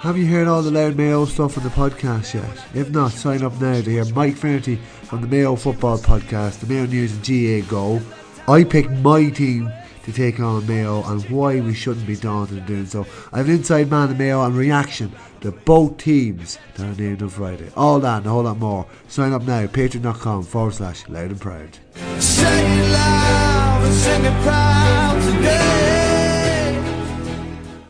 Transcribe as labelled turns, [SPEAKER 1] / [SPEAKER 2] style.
[SPEAKER 1] Have you heard all the Loud Mayo stuff on the podcast yet? If not, sign up now to hear Mike Finnerty from the Mayo Football Podcast, the Mayo News and GAAGO. I pick my team to take on Mayo and why we shouldn't be daunted in doing so. I have an inside man in Mayo and reaction to both teams that are named on Friday. All that and a whole lot more. Sign up now, patreon.com forward slash loud and proud.